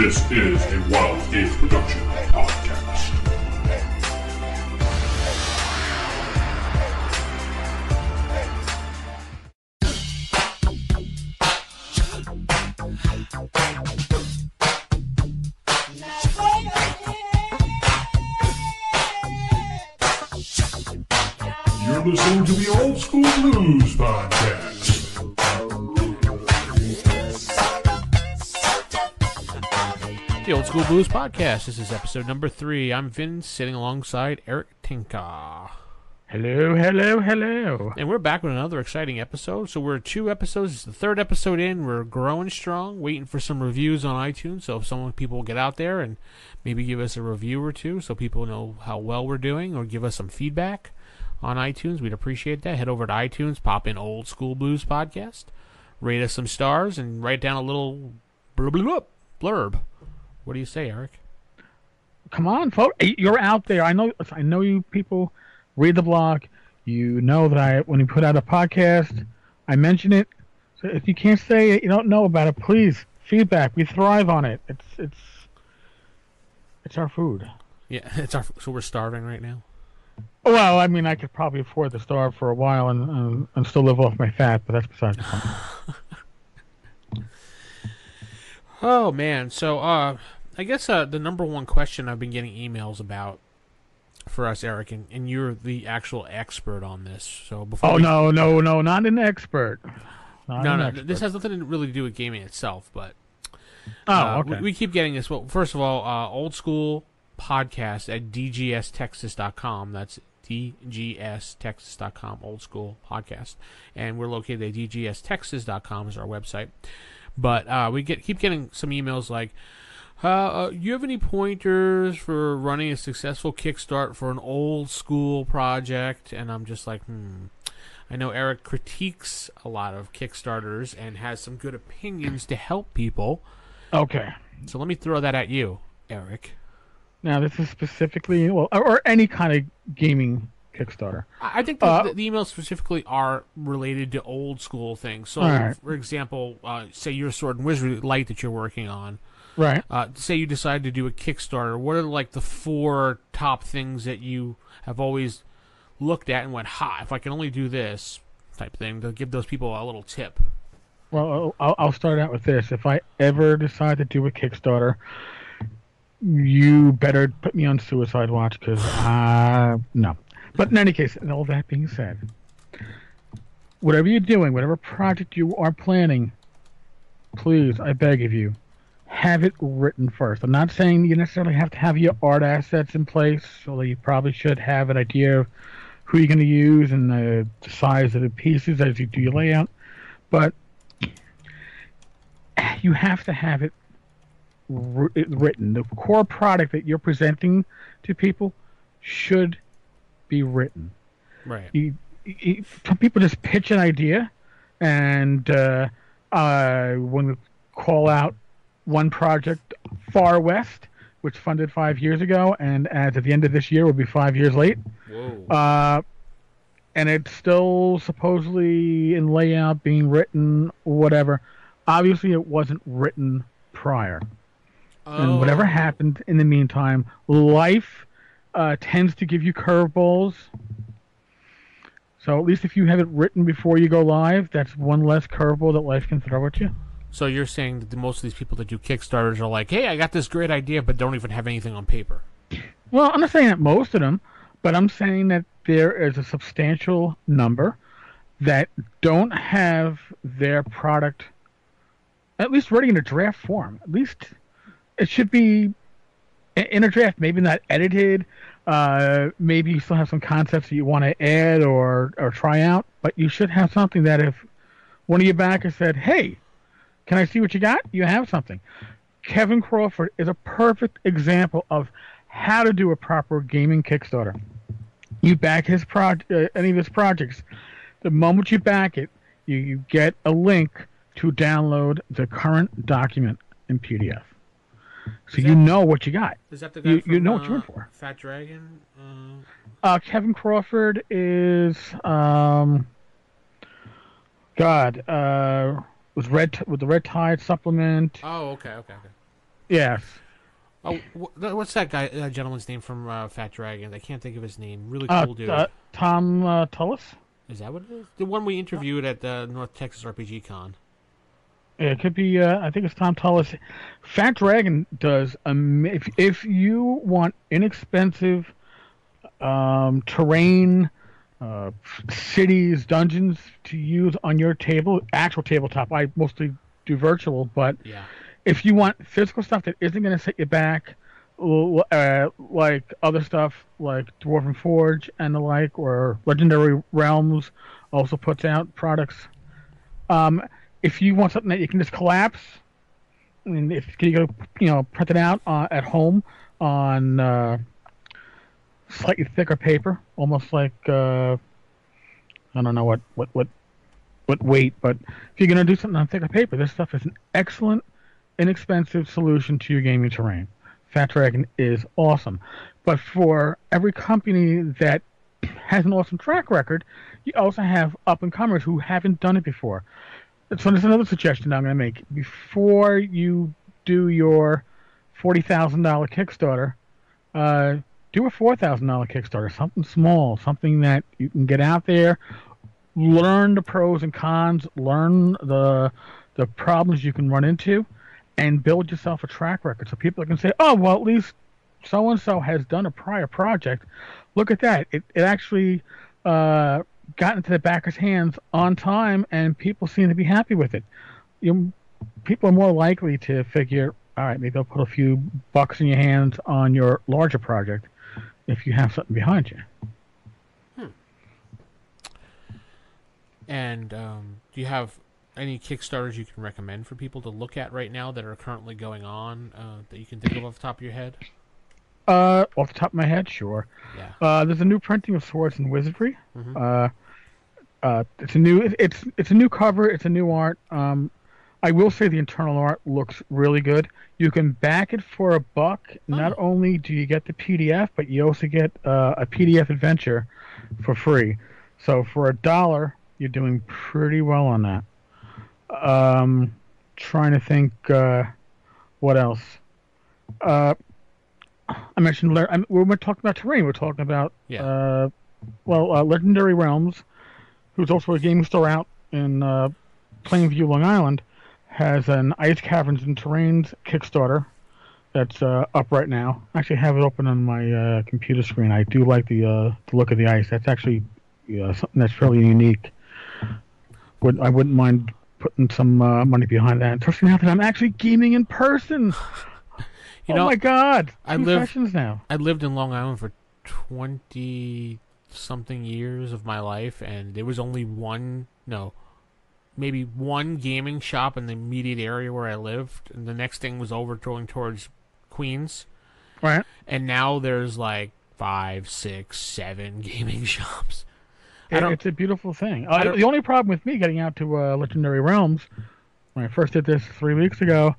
This is a Wild Game Production podcast. You're listening to the Old School Blues podcast. School Blues Podcast. This is episode number three. I'm Vin, sitting alongside Eric Tenkar. Hello, hello, hello. And we're back with another exciting episode. So we're two episodes. It's the third episode in. We're growing strong, waiting for some reviews on iTunes. So if some people get out there and maybe give us a review or two so people know how well we're doing or give us some feedback on iTunes, we'd appreciate that. Head over to iTunes, pop in Old School Blues Podcast, rate us some stars, and write down a little blurb. blurb, blurb. What do you say, Eric? Come on, folks. You're out there. I know. I know you people read the blog. You know that I when you put out a podcast, I mention it. So if you can't say it, you don't know about it, please feedback. We thrive on it. It's it's it's our food. Yeah, it's our so we're starving right now. Well, I mean, I could probably afford to starve for a while and and, and still live off my fat, but that's besides the point. Oh man, so uh, I guess uh, the number one question I've been getting emails about for us, Eric, and, and you're the actual expert on this. So before Oh we- no, no, no, not an expert. Not no, an no, expert. this has nothing to really do with gaming itself, but Oh, uh, okay. we, we keep getting this. Well, first of all, uh, old school podcast at dgstexas.com. That's dgstexas.com, old school podcast, and we're located at dgstexas.com is our website. But uh, we get keep getting some emails like, uh, uh, "You have any pointers for running a successful Kickstart for an old school project?" And I'm just like, hmm. I know Eric critiques a lot of Kickstarters and has some good opinions to help people. okay. So let me throw that at you, Eric. Now this is specifically well, or, or any kind of gaming Kickstarter. I think the, Uh, the, the emails specifically are related to old school things. So, right. for example, uh, say your Swords and Wizardry Light that you're working on. Right. Uh, say you decide to do a Kickstarter. What are like the four top things that you have always looked at and went, "Ha! If I can only do this," type thing to give those people a little tip. Well, I'll, I'll start out with this. If I ever decide to do a Kickstarter, you better put me on suicide watch because uh, no. But in any case, and all that being said, whatever you're doing, whatever project you are planning, please, I beg of you, have it written first. I'm not saying you necessarily have to have your art assets in place, although you probably should have an idea of who you're going to use and the, size of the pieces as you do your layout. But you have to have it written. The core product that you're presenting to people should be written Right. you, you, some people just pitch an idea, and uh, uh, when we call out one project, Far West, which funded five years ago, and as at the end of this year will be five years late, Whoa. uh, and it's still supposedly in layout, being written, whatever. Obviously, it wasn't written prior and whatever Oh. happened in the meantime, life uh, tends to give you curveballs. So at least if you have it written before you go live, that's one less curveball that life can throw at you. So you're saying that most of these people that do Kickstarters are like, "Hey, I got this great idea, but don't even have anything on paper." Well, I'm not saying that most of them, but I'm saying that there is a substantial number that don't have their product at least ready in a draft form. At least it should be in a draft, maybe not edited. Uh, maybe you still have some concepts that you want to add or, or try out, but you should have something that if one of your backers said, "Hey, can I see what you got?" You have something. Kevin Crawford is a perfect example of how to do a proper gaming Kickstarter. You back his pro- uh, any of his projects. The moment you back it, you, you get a link to download the current document in PDF. So Is you know what you got. Is that the guy You- from you know what you're uh, in for. Fat Dragon? Uh, Uh, Kevin Crawford is um, God uh, was red with the Red Tide supplement. oh, okay, okay, okay. Yes. Oh, wh- what's that guy, uh, gentleman's name from uh, Fat Dragon? I can't think of his name. Really Uh, cool dude. uh, Tom uh, Tullis. is that what it is? The one we interviewed at the North Texas RPG Con. Yeah, it could be. Uh, I think it's Tom Tullis. Fat Dragon does. Um, if if you want inexpensive um, terrain, uh, cities, dungeons to use on your table, actual tabletop. I mostly do virtual, but Yeah. if you want physical stuff that isn't going to set you back, uh, like other stuff like Dwarven Forge and the like, or Legendary Realms also puts out products. Um, if you want something that you can just collapse, and if you go, you know, print it out uh, at home on uh, slightly thicker paper, almost like uh, I don't know what what what what weight, but if you're gonna do something on thicker paper, this stuff is an excellent inexpensive solution to your gaming terrain. Fat Dragon is awesome. But for every company that has an awesome track record, you also have up and comers who haven't done it before. So there's another suggestion I'm going to make. Before you do your $40,000 Kickstarter, uh, do a $4,000 Kickstarter, something small, something that you can get out there, learn the pros and cons, learn the the problems you can run into, and build yourself a track record so people can say, oh, well, at least so and so has done a prior project. Look at that. It, it actually uh, got into the backer's hands on time, and people seem to be happy with it. You, people are more likely to figure, all right, maybe I'll put a few bucks in your hands on your larger project if you have something behind you. And um, do you have any Kickstarters you can recommend for people to look at right now that are currently going on uh, that you can think of off the top of your head? Uh, off the top of my head, sure. Yeah. Uh, there's a new printing of Swords and Wizardry. Mhm. Uh, uh, it's a new it's it's a new cover. It's a new art. Um, I will say the internal art looks really good. You can back it for a buck. Not only do you get the PDF, but you also get uh, a PDF adventure for free. So for a dollar, you're doing pretty well on that. Um, trying to think uh, what else. Uh, I mentioned I'm, we we're talking about terrain. We're talking about Yeah. uh, well, uh, Legendary Realms, who's also a game store out in uh, Plainview, Long Island, has an Ice Caverns and Terrains Kickstarter that's uh, up right now. I actually have it open on my uh, computer screen. I do like the uh, the look of the ice. That's actually something that's fairly unique. Would I wouldn't mind putting some uh, money behind that, especially now that I'm actually gaming in person. You oh know, my God! I Two live- sessions now. I lived in Long Island for twenty something years of my life, and there was only one, no, maybe one gaming shop in the immediate area where I lived, and the next thing was over going towards Queens, Right. and now there's like five, six, seven gaming shops. I It- it's a beautiful thing. Uh, the only problem with me getting out to uh, Legendary Realms when I first did this three weeks ago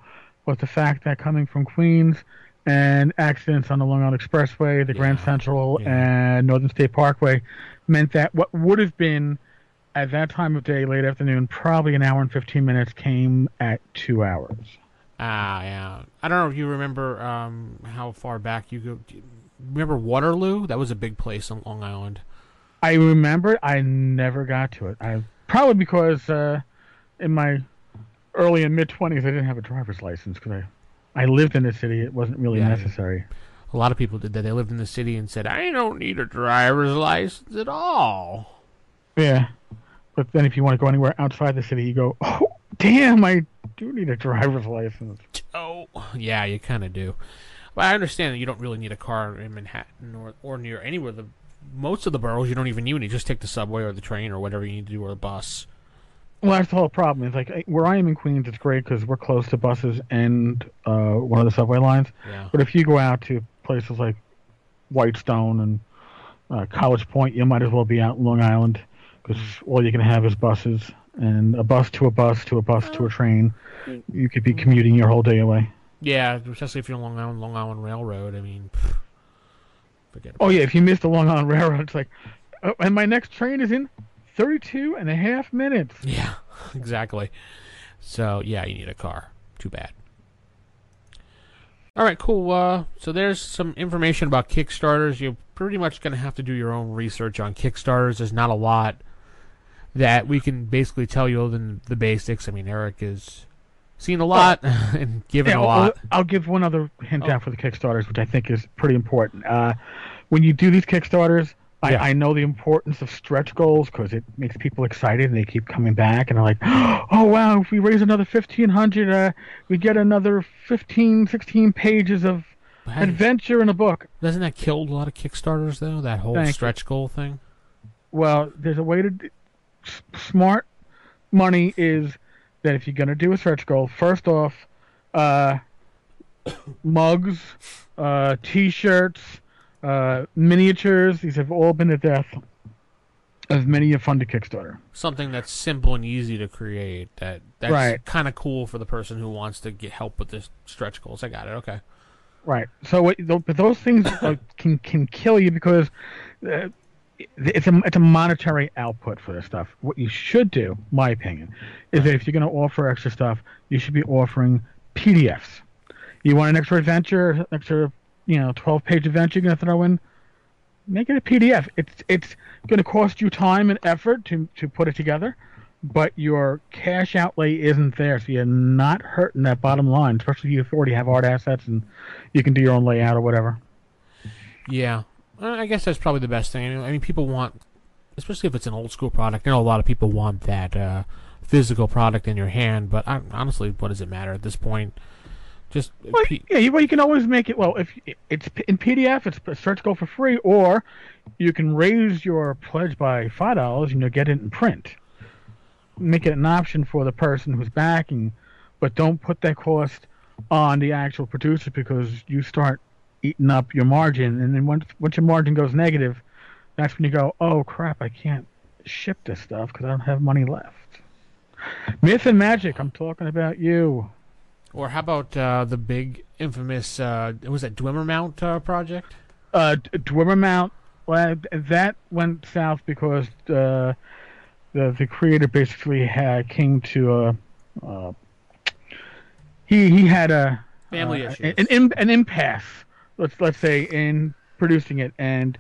was the fact that coming from Queens and accidents on the Long Island Expressway, the Grand Central, yeah. and Northern State Parkway meant that what would have been at that time of day, late afternoon, probably an hour and 15 minutes came at two hours. Ah, yeah. I don't know if you remember um, how far back you go. you Remember Waterloo? That was a big place on Long Island. I remember I never got to it. I probably because uh, in my early and mid twenties I didn't have a driver's license because I I lived in the city. It wasn't really Yeah, necessary. A lot of people did that. They lived in the city and said, "I don't need a driver's license at all." Yeah, but then if you want to go anywhere outside the city, you go. Oh, damn! I do need a driver's license. Oh, yeah, you kind of do. But I understand that you don't really need a car in Manhattan or or near anywhere. The most of the boroughs you don't even need. You just take the subway or the train or whatever you need to do or the bus. Well, that's the whole problem. It's like where I am in Queens, it's great because we're close to buses and uh, one of the subway lines. Yeah. But if you go out to places like Whitestone and uh, College Point, you might as well be out in Long Island because all you can have is buses and a bus to a bus to a bus to a train. You could be commuting your whole day away. Yeah, especially if you're on Long Island, Long Island Railroad. I mean, pff, forget. About Oh yeah, if you miss the Long Island Railroad, it's like, oh, and my next train is in 32 and a half minutes. Yeah, exactly. So yeah, you need a car. Too bad. All right, cool. Uh, so there's some information about Kickstarters. You're pretty much going to have to do your own research on Kickstarters. There's not a lot that we can basically tell you other than the basics. I mean, Eric has seen a lot and given Yeah, a lot. I'll give one other hint Oh. out for the Kickstarters, which I think is pretty important. Uh, when you do these Kickstarters, I, Yeah. I know the importance of stretch goals because it makes people excited and they keep coming back and they're like, oh wow, if we raise another 1500 uh, we get another 15, 16 pages of adventure in a book. Doesn't that kill a lot of Kickstarters though? That whole stretch goal thing. Well, there's a way to d- s- smart money is that if you're going to do a stretch goal, first off, uh, mugs, uh, t-shirts, uh, miniatures. These have all been the death of many a funded Kickstarter. Something that's simple and easy to create. That that's Right. kind of cool for the person who wants to get help with this stretch goals. I got it. Okay. Right. So, what, but those things uh, can can kill you because uh, it's a it's a monetary output for this stuff. What you should do, my opinion, is that if you're going to offer extra stuff, you should be offering PDFs. You want an extra adventure, extra you know 12 page adventure you're going to throw in. Make it a PDF. It's it's going to cost you time and effort to to put it together, but your cash outlay isn't there, so you're not hurting that bottom line. Especially if you already have art assets and you can do your own layout or whatever. Yeah, Uh, I guess that's probably the best thing. I mean, people want, especially if it's an old school product. I know a lot of people want that uh, physical product in your hand, but I, honestly, what does it matter at this point? Just Well, P- yeah, you, well, you can always make it. Well, if it's in PDF, it's a search go for free, or you can raise your pledge by five dollars and you'll get it in print. Make it an option for the person who's backing, but don't put that cost on the actual producer because you start eating up your margin, and then once once your margin goes negative, that's when you go, oh crap, I can't ship this stuff because I don't have money left. Myth and magic, I'm talking about you. Or how about uh, the big infamous? Uh, was that Dwimmermount uh, project? uh, D- Dwimmermount. Well, that went south because uh, the the creator basically had came to a uh, he he had a Family uh, issues. an, an an impasse. Let's let's say in producing it, and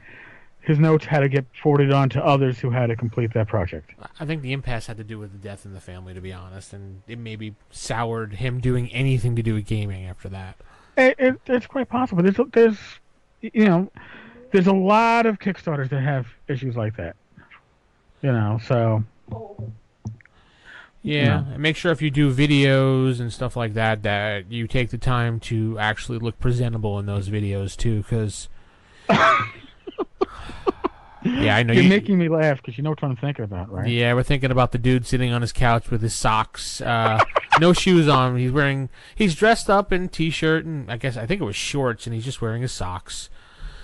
his notes had to get forwarded on to others who had to complete that project. I think the impasse had to do with the death in the family, to be honest, and it maybe soured him doing anything to do with gaming after that. It, it, it's quite possible. There's there's you know there's a lot of Kickstarters that have issues like that. You know, so Yeah, and make sure if you do videos and stuff like that, that you take the time to actually look presentable in those videos too, because. yeah, I know you're you. making me laugh because you know what I'm thinking about, right? Yeah, we're thinking about the dude sitting on his couch with his socks, uh, no shoes on. He's wearing, he's dressed up in t-shirt and I guess I think it was shorts, and he's just wearing his socks.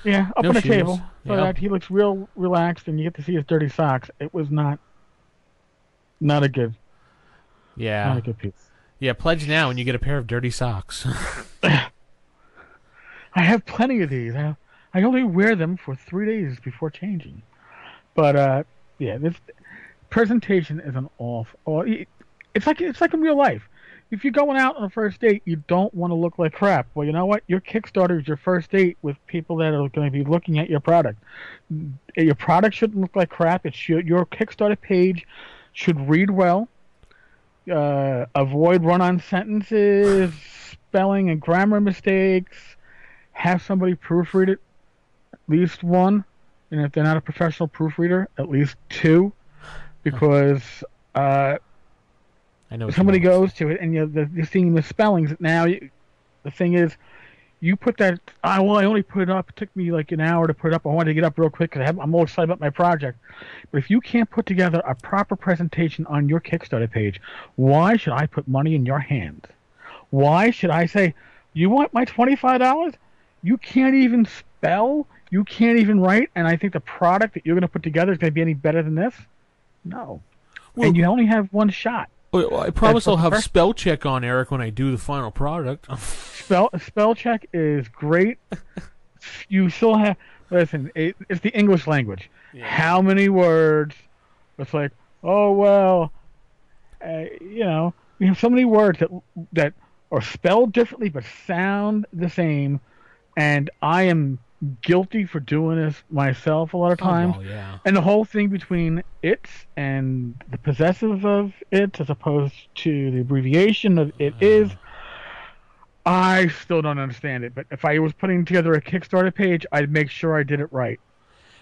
Yeah, up No on the shoes. table. So Yeah. that he looks real relaxed, and you get to see his dirty socks. It was not, not a good, Yeah. not a good piece. yeah. Pledge now, and you get a pair of dirty socks. I have plenty of these. I, I only wear them for three days before changing. But uh, yeah, this presentation is an off. It's like it's like in real life. If you're going out on a first date, you don't want to look like crap. Well, you know what? Your Kickstarter is your first date with people that are going to be looking at your product. Your product shouldn't look like crap. It should. Your Kickstarter page should read well. Uh, avoid run-on sentences, spelling and grammar mistakes. Have somebody proofread it, least one, and if they're not a professional proofreader, at least two, because uh, I know somebody goes to it and you're, the- you're seeing misspellings. Now, you, the thing is, you put that. I well, I only put it up. It took me like an hour to put it up. I wanted to get up real quick because I'm all excited about my project. But if you can't put together a proper presentation on your Kickstarter page, why should I put money in your hand? Why should I say, you want my twenty-five dollars? You can't even spell. You can't even write, and I think the product that you're going to put together is going to be any better than this? No. Well- and you only have one shot. Well, I promise what I'll have first- spell check on Eric when I do the final product. spell spell check is great. you still have listen. It, it's the English language. How many words? It's like, oh well, uh, you know, we have so many words that that or spelled differently but sound the same, and I am guilty for doing this myself a lot of times. Oh, yeah. And the whole thing between it and the possessive of it, as opposed to the abbreviation of it is, I still don't understand it. But if I was putting together a Kickstarter page, I'd make sure I did it right.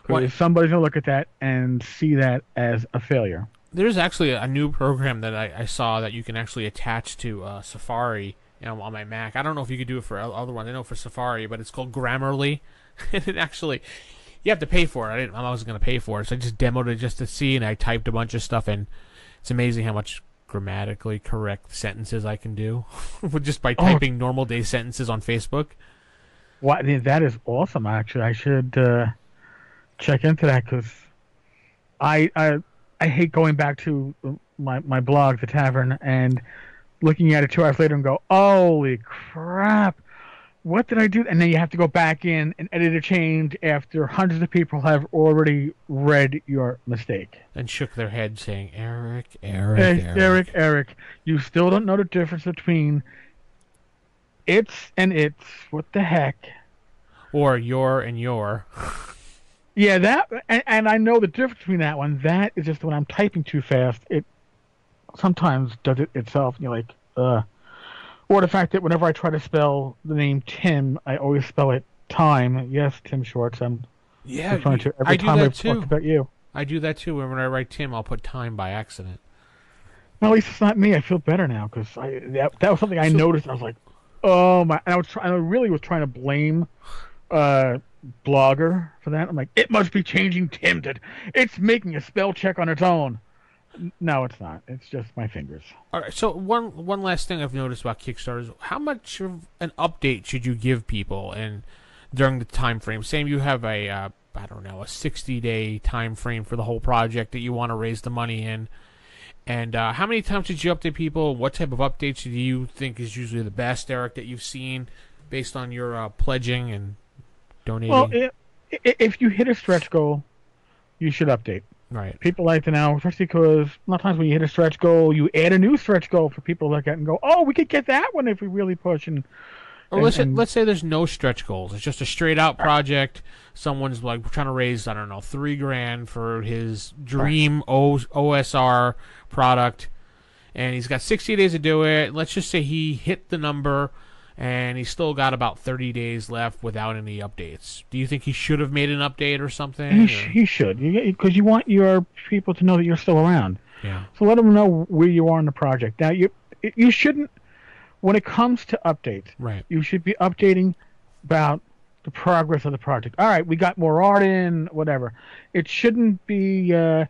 Because somebody's gonna look at that and see that as a failure. There's actually a new program that I, I saw that you can actually attach to uh, Safari you know, on my Mac. I don't know if you could do it for other ones. I know for Safari, but it's called Grammarly. and actually, you have to pay for it. I didn't. I wasn't going to pay for it, so I just demoed it just to see, and I typed a bunch of stuff in. It's amazing how much grammatically correct sentences I can do just by Oh. typing normal day sentences on Facebook. Why that is awesome. Actually, I should uh, check into that because I, I I hate going back to my my blog, the tavern, and looking at it two hours later and go, "Holy crap! What did I do?" And then you have to go back in and edit a change after hundreds of people have already read your mistake. And shook their head, saying, "Eric, Eric, Hey, Eric." Eric, Eric, you still don't know the difference between it's and it's. What the heck? or your and your." Yeah, that and, and I know the difference between that one. That is just when I'm typing too fast, it sometimes does it itself. And you're like, uh. Or the fact that whenever I try to spell the name Tim, I always spell it time. Yes, Tim Schwartz. I'm Yeah, referring to every I time I've too. talked about you. I do that too. When I write Tim, I'll put time by accident. No, at least it's not me. I feel better now because I that, that was something I So- noticed. I was like, oh my! And I was try, I really was trying to blame uh blogger for that. I'm like, it must be changing Tim to it's making a spell check on its own. No, it's not. It's just my fingers. All right. So one one last thing I've noticed about Kickstarter is how much of an update should you give people and during the time frame? Same, you have a uh, I don't know a sixty day time frame for the whole project that you want to raise the money in. And uh, how many times did you update people? What type of updates do you think is usually the best, Eric, that you've seen based on your uh, pledging and donating? Well, i i if you hit a stretch goal, you should update. Right. People like to know, especially because a lot of times when you hit a stretch goal, you add a new stretch goal for people to look at and go, "Oh, we could get that one if we really push." And Or let's and- let's say there's no stretch goals. It's just a straight out project. Someone's like trying to raise I don't know three grand for his dream o- OSR product, and he's got 60 days to do it. Let's just say he hit the number, and he's still got about 30 days left without any updates. Do you think he should have made an update or something? he, or- he should, because you want your people to know that you're still around. yeah. So let them know where you are in the project. Now you you shouldn't when it comes to updates, Right. you should be updating about the progress of the project. All right, we got more art in, whatever. It shouldn't be uh,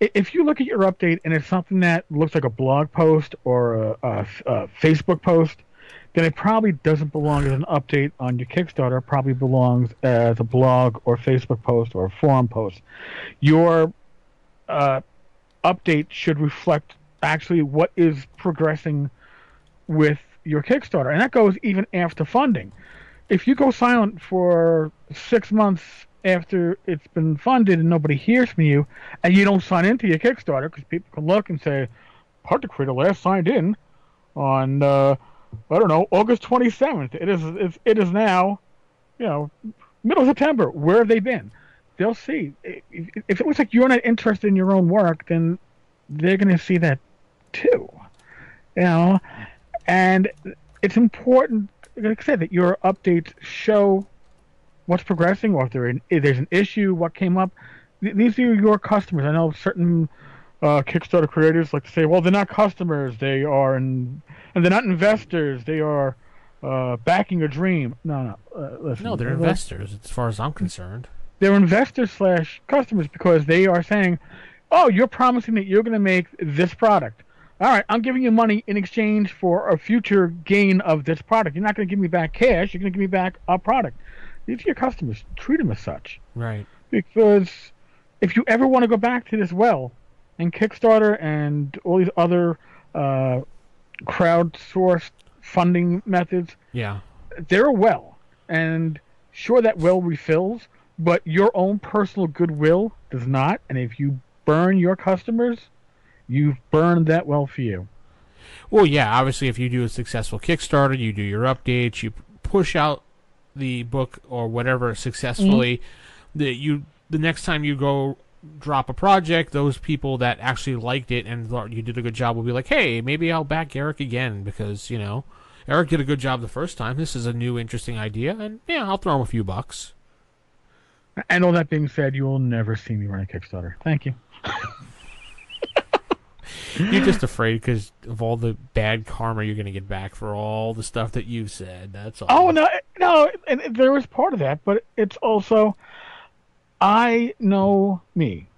if you look at your update and it's something that looks like a blog post or a, a, a Facebook post, then it probably doesn't belong as an update on your Kickstarter. It probably belongs as a blog or Facebook post or a forum post. Your uh, update should reflect actually what is progressing with your Kickstarter, and that goes even after funding. If you go silent for six months after it's been funded and nobody hears from you, and you don't sign into your Kickstarter, because people can look and say, "Part Creator last signed in on uh, I don't know August 27th. It is it's, it is now, you know, middle of September. Where have they been?" They'll see. If, it looks like you're not interested in your own work, then they're going to see that too. You know, and it's important, like I said, that your updates show what's progressing, or if, if there's an issue, what came up. These are your customers. I know certain uh, Kickstarter creators like to say, "Well, they're not customers; they are, in, and they're not investors. They are uh, backing a dream." No, no. Uh, listen, No, they're They're- investors, as far as I'm concerned. they're investors slash customers because they are saying, "Oh, you're promising that you're going to make this product. All right, I'm giving you money in exchange for a future gain of this product. You're not going to give me back cash. You're going to give me back a product. These are your customers. Treat them as such Right. because if you ever want to go back to this well, and Kickstarter and all these other uh, crowdsourced funding methods, Yeah. they're a well, and sure that well refills, but your own personal goodwill does not. And if you burn your customers, you've burned that well for you. Well, yeah, obviously, if you do a successful Kickstarter, you do your updates, you push out the book or whatever successfully. The you the next time you go drop a project, those people that actually liked it and thought you did a good job will be like, "Hey, maybe I'll back Eric again because you know Eric did a good job the first time. This is a new, interesting idea, and yeah, I'll throw him a few bucks." And all that being said, you will never see me run a Kickstarter. Thank you. You're just afraid because of all the bad karma you're going to get back for all the stuff that you've said. That's all. Oh no, no, and there was part of that, but it's also I know me.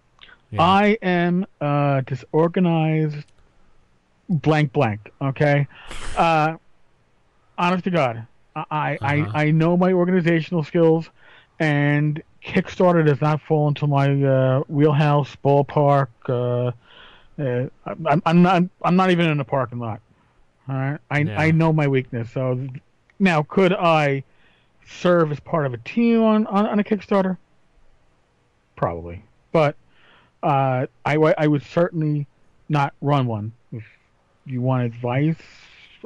Yeah. I am uh, disorganized, blank blank. Okay, uh, honest to God, I I, Uh-huh. I I know my organizational skills, and Kickstarter does not fall into my uh, wheelhouse, ballpark. Uh, uh, I'm, I'm not I'm not even in the parking lot. All right, I Yeah. I know my weakness. So now, could I serve as part of a team on on, on a Kickstarter? Probably, but uh, I I would certainly not run one. If you want advice,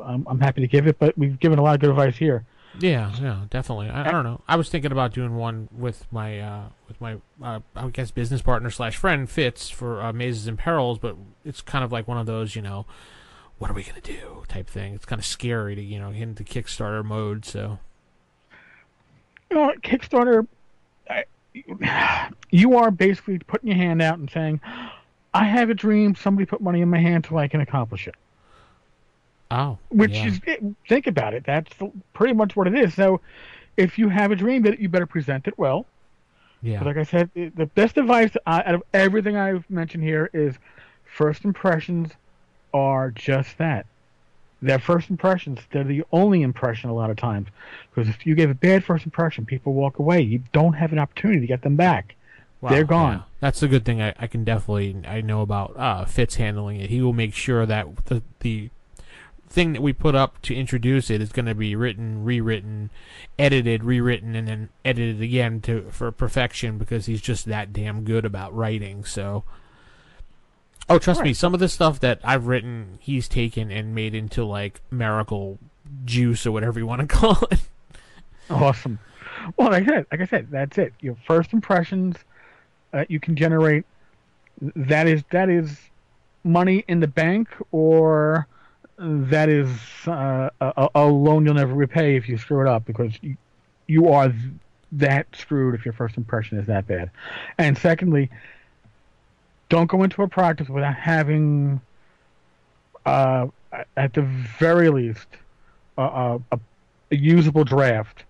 I'm, I'm happy to give it. But we've given a lot of good advice here. Yeah, yeah, definitely. I, I don't know. I was thinking about doing one with my uh, with my uh, I guess business partner slash friend Fitz for uh, Mazes and Perils, but it's kind of like one of those, you know, what are we gonna do type thing. It's kind of scary to you know get into Kickstarter mode. So You know, what, Kickstarter, I, you are basically putting your hand out and saying, "I have a dream. Somebody put money in my hand so I can accomplish it." oh, Which yeah. is eh, think about it. That's pretty much what it is. So, if you have a dream, that you better present it well. yeah, But like I said, the best advice out of everything I've mentioned here is first impressions are just that. They're first impressions. They're the only impression a lot of times. Because if you give a bad first impression, people walk away. You don't have an opportunity to get them back. Wow, they're gone. yeah. That's a good thing. I, I can definitely I know about uh, Fitz handling it. He will make sure that the the thing that we put up to introduce it is going to be written, rewritten, edited, rewritten, and then edited again to for perfection because he's just that damn good about writing. So. Oh, trust me, some of the stuff that I've written, he's taken and made into like miracle juice or whatever you want to call it. Awesome. Well, like I said, like I said, that's it. Your first impressions uh, you can generate. That is that is money in the bank, or that is uh, a, a loan you'll never repay if you screw it up because you, you are th- that screwed if your first impression is that bad. And secondly, don't go into a practice without having, uh, at the very least, a, a, a, a usable draft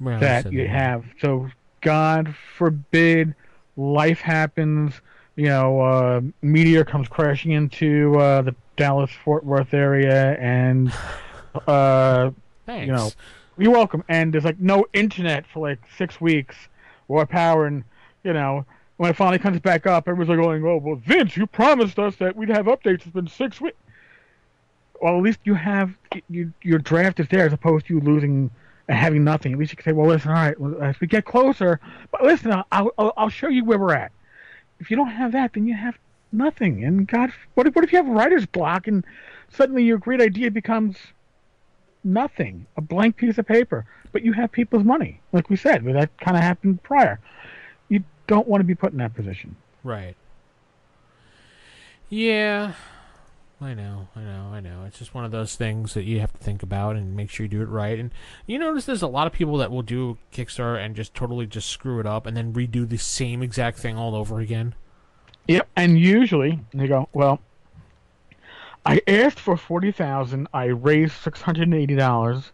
Well, that you that. have. So, God forbid, life happens. You know, uh, meteor comes crashing into uh, the Dallas Fort Worth area, and uh, you know, you're welcome. And there's like no internet for like six weeks or power, and you know. When it finally comes back up, everyone's like going, "Oh, well, Vince, you promised us that we'd have updates. It's been six weeks." Well, at least you have you, your draft is there, as opposed to you losing and having nothing. At least you can say, "Well, listen, all right, as we get closer, but listen, I'll, I'll I'll show you where we're at." If you don't have that, then you have nothing. And God, what if what if you have writer's block and suddenly your great idea becomes nothing, a blank piece of paper, but you have people's money, like we said, that kind of happened prior. You don't want to be put in that position. Right. Yeah. I know, I know, I know. It's just one of those things that you have to think about and make sure you do it right. And you notice there's a lot of people that will do Kickstarter and just totally just screw it up and then redo the same exact thing all over again. Yep. And usually they go, well, I asked for forty thousand. I raised six hundred and eighty dollars,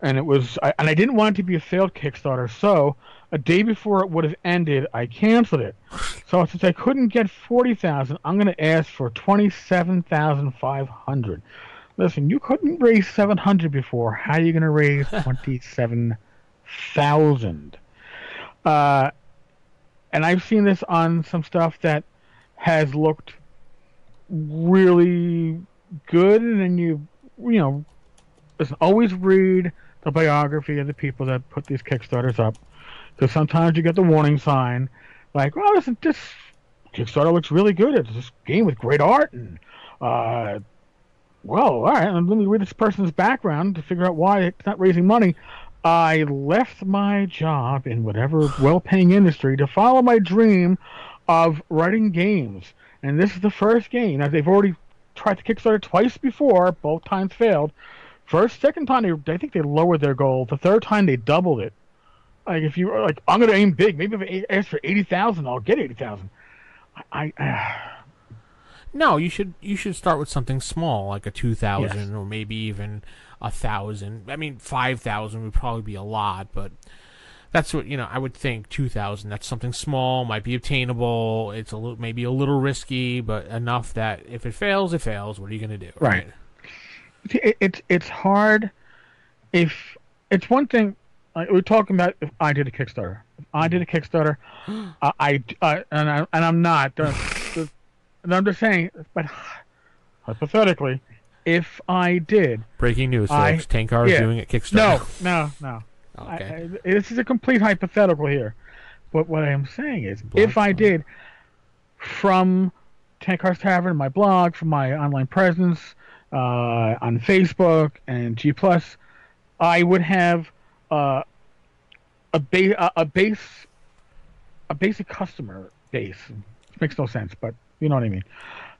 and it was, I, and I didn't want it to be a failed Kickstarter. So a day before it would have ended, I canceled it. So since I couldn't get forty thousand, I'm going to ask for twenty-seven thousand five hundred. Listen, you couldn't raise seven hundred before. How are you going to raise twenty-seven thousand? Uh, and I've seen this on some stuff that has looked really good, and then you, you know, listen, always read the biography of the people that put these Kickstarters up, because sometimes you get the warning sign, like, "Oh, listen, this Kickstarter looks really good. It's this game with great art and uh, well, all right, let me read this person's background to figure out why it's not raising money. I left my job in whatever well-paying industry to follow my dream of writing games, and this is the first game. Now they've already tried to Kickstarter twice before, both times failed. First, second time they, I think they lowered their goal. The third time they doubled it. Like if you were like, I'm gonna aim big. Maybe if I ask for eighty thousand, I'll get eighty thousand. I, I No, you should you should start with something small, like a two thousand Yes. or maybe even a thousand. I mean, five thousand would probably be a lot, but that's what you know. I would think two thousand. That's something small, might be obtainable. It's a little maybe a little risky, but enough that if it fails, it fails. What are you gonna do? Right. See, it, it's it's hard. If it's one thing, like, we're talking about if I did a Kickstarter. If I did a Kickstarter, I, I uh, and I and I'm not. and I'm just saying, but hypothetically, if I did, Breaking news, I- folks. Tenkar is yeah. doing a Kickstarter. no, no, no. Okay. I, this is a complete hypothetical here. But what I am saying is, Black if I did from Tenkar's Tavern, my blog, from my online presence uh, on Facebook and G Plus, I would have a, ba- a, a base, a basic customer base. It makes no sense, but you know what I mean.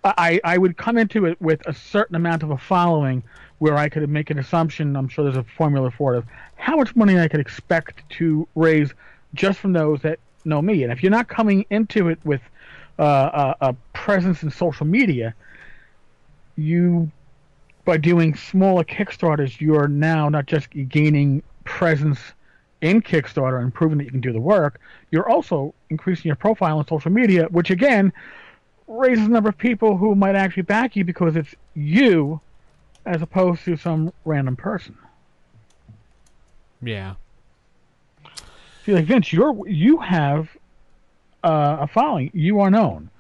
I, I would come into it with a certain amount of a following where I could make an assumption. I'm sure there's a formula for it of how much money I could expect to raise just from those that know me. And if you're not coming into it with uh, a, a presence in social media, you by doing smaller Kickstarters, you're now not just gaining presence in Kickstarter and proving that you can do the work. You're also increasing your profile on social media, which again raises the number of people who might actually back you because it's you as opposed to some random person. Yeah. See, like Vince, you're you have uh, a following. You are known.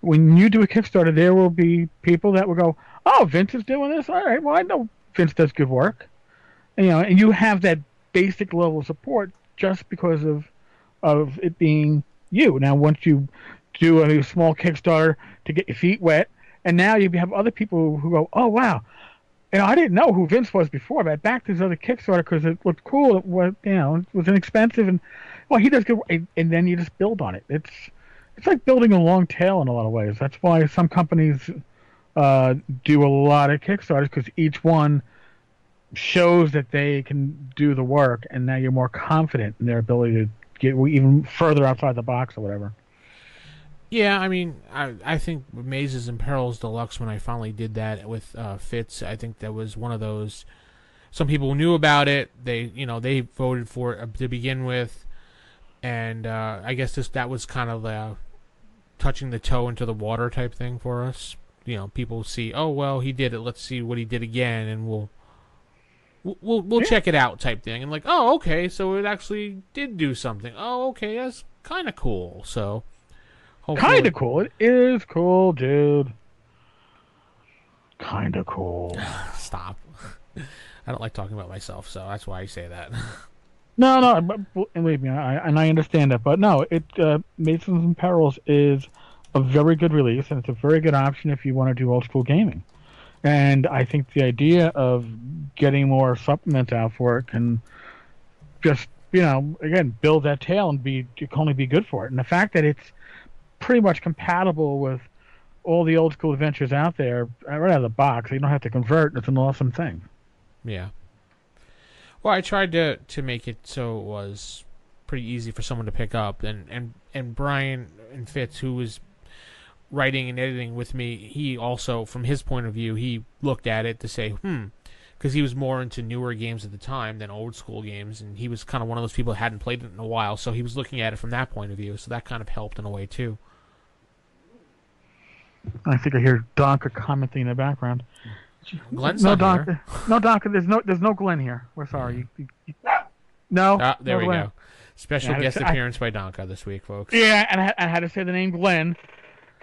When you do a Kickstarter, there will be people that will go, "Oh, Vince is doing this. All right, well, I know Vince does good work." And, you know, and you have that basic level of support just because of of it being you. Now, once you do a small Kickstarter to get your feet wet, and now you have other people who go, "Oh, wow." Know, I didn't know who Vince was before, but I backed his other Kickstarter because it looked cool. It was, you know, it was inexpensive, and well, he does good. And, and then you just build on it. It's it's like building a long tail in a lot of ways. That's why some companies uh, do a lot of Kickstarters because each one shows that they can do the work, and now you're more confident in their ability to get even further outside the box or whatever. Yeah, I mean, I I think Mazes and Perils Deluxe when I finally did that with uh, Fitz, I think that was one of those. Some people knew about it. They you know they voted for it to begin with, and uh, I guess this that was kind of uh, touching the toe into the water type thing for us. You know, people see, oh well, he did it. Let's see what he did again, and we'll we'll we'll, Yeah. check it out type thing. And like, oh okay, so it actually did do something. Oh okay, that's kind of cool. So. hopefully- Kind of cool. It is cool, dude. Kind of cool. Stop. I don't like talking about myself, so that's why I say that. No, no, but, believe me, I, and I understand that, but no, it uh, Mazes and Perils is a very good release, and it's a very good option if you want to do old school gaming. And I think the idea of getting more supplements out for it can just, you know, again, build that tail and be can only be good for it. And the fact that it's pretty much compatible with all the old school adventures out there uh, right out of the box, you don't have to convert. It's an awesome thing. yeah. Well, I tried to to make it so it was pretty easy for someone to pick up, and and and Brian and Fitz, who was writing and editing with me, he also, from his point of view, he looked at it to say, hmm, because he was more into newer games at the time than old school games, and he was kind of one of those people that hadn't played it in a while, so he was looking at it from that point of view, so that kind of helped in a way too. I think I hear Donka commenting in the background. Glenn's no not here. Donka. No Donka. There's no there's no Glenn here. We're sorry. You, you, you- no. Ah, there no we Glenn. go. Special I guest I- appearance by Donka this week, folks. Yeah, and I, I had to say the name Glenn.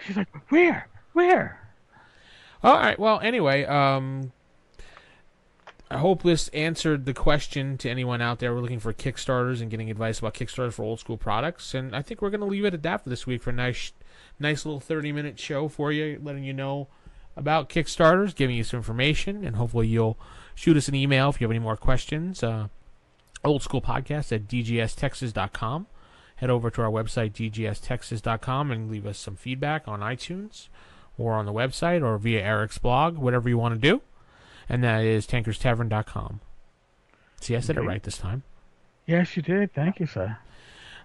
She's like, where, where? All right. Well, anyway, um, I hope this answered the question to anyone out there. We're looking for Kickstarters and getting advice about Kickstarters for old school products, and I think we're going to leave it at that for this week for a nice, nice little thirty-minute show for you, letting you know about Kickstarters, giving you some information, and hopefully you'll shoot us an email if you have any more questions. Uh, old school podcast at dgstexas.com. Head over to our website, dgstexas.com, and leave us some feedback on iTunes or on the website or via Eric's blog, whatever you want to do. And that is tenkarstavern.com. See, I said it right this time. Yes, you did. Thank you, sir.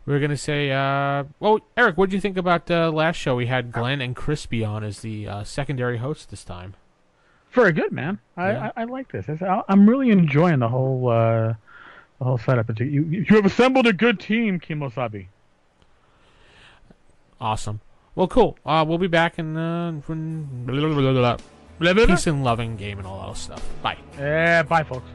We are going to say, uh, well, Eric, what did you think about uh, last show? We had Glenn and Crispy on as the uh, secondary hosts this time. Very good, man. I, Yeah. I, I like this. I- I'm really enjoying the whole uh, the whole setup. It's- You, you you have assembled a good team, Kimosabi. Awesome. Well, cool. Uh, we'll be back in uh, peace and loving game and all that stuff. Bye. Yeah, bye, folks.